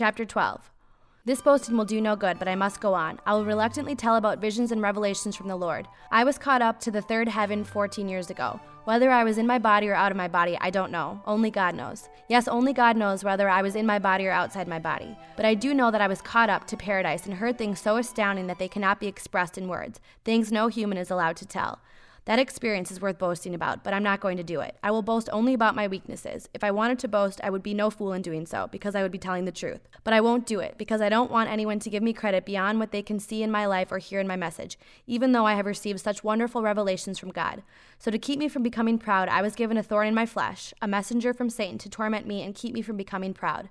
Chapter 12 This boasting will do no good, but I must go on. I will reluctantly tell about visions and revelations from the Lord. I was caught up to the third heaven 14 years ago. Whether I was in my body or out of my body, I don't know. Only God knows. Yes, only God knows whether I was in my body or outside my body. But I do know that I was caught up to paradise and heard things so astounding that they cannot be expressed in words, things no human is allowed to tell. That experience is worth boasting about, but I'm not going to do it. I will boast only about my weaknesses. If I wanted to boast, I would be no fool in doing so, because I would be telling the truth. But I won't do it, because I don't want anyone to give me credit beyond what they can see in my life or hear in my message, even though I have received such wonderful revelations from God. So, to keep me from becoming proud, I was given a thorn in my flesh, a messenger from Satan to torment me and keep me from becoming proud.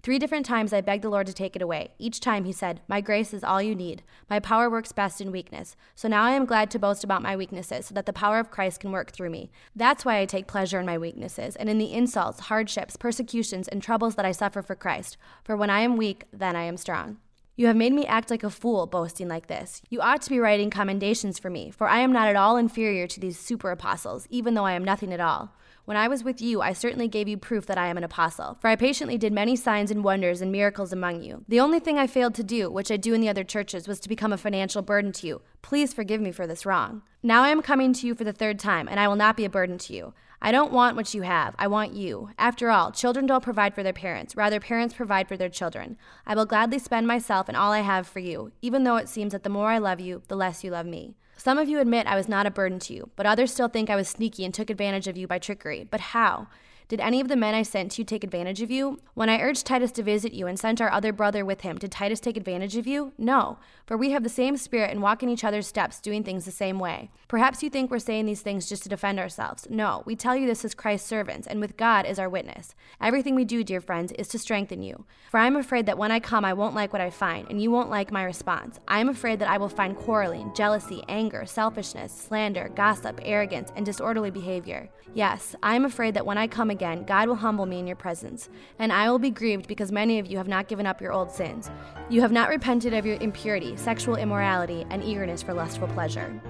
Three different times I begged the Lord to take it away. Each time he said, My grace is all you need. My power works best in weakness. So now I am glad to boast about my weaknesses so that the power of Christ can work through me. That's why I take pleasure in my weaknesses and in the insults, hardships, persecutions, and troubles that I suffer for Christ. For when I am weak, then I am strong. You have made me act like a fool, boasting like this. You ought to be writing commendations for me, for I am not at all inferior to these super apostles, even though I am nothing at all. When I was with you, I certainly gave you proof that I am an apostle, for I patiently did many signs and wonders and miracles among you. The only thing I failed to do, which I do in the other churches, was to become a financial burden to you. Please forgive me for this wrong. Now I am coming to you for the third time, and I will not be a burden to you. I don't want what you have. I want you. After all, children don't provide for their parents. Rather, parents provide for their children. I will gladly spend myself and all I have for you, even though it seems that the more I love you, the less you love me. Some of you admit I was not a burden to you, but others still think I was sneaky and took advantage of you by trickery. But how? Did any of the men I sent to you take advantage of you? When I urged Titus to visit you and sent our other brother with him, did Titus take advantage of you? No, for we have the same spirit and walk in each other's steps, doing things the same way. Perhaps you think we're saying these things just to defend ourselves. No, we tell you this as Christ's servants, and with God as our witness. Everything we do, dear friends, is to strengthen you. For I am afraid that when I come, I won't like what I find, and you won't like my response. I am afraid that I will find quarreling, jealousy, anger, selfishness, slander, gossip, arrogance, and disorderly behavior. Yes, I am afraid that when I come again, God will humble me in your presence, and I will be grieved because many of you have not given up your old sins. You have not repented of your impurity, sexual immorality, and eagerness for lustful pleasure.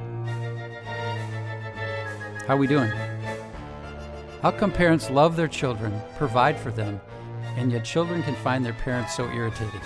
How are we doing? How come parents love their children, provide for them, and yet children can find their parents so irritating?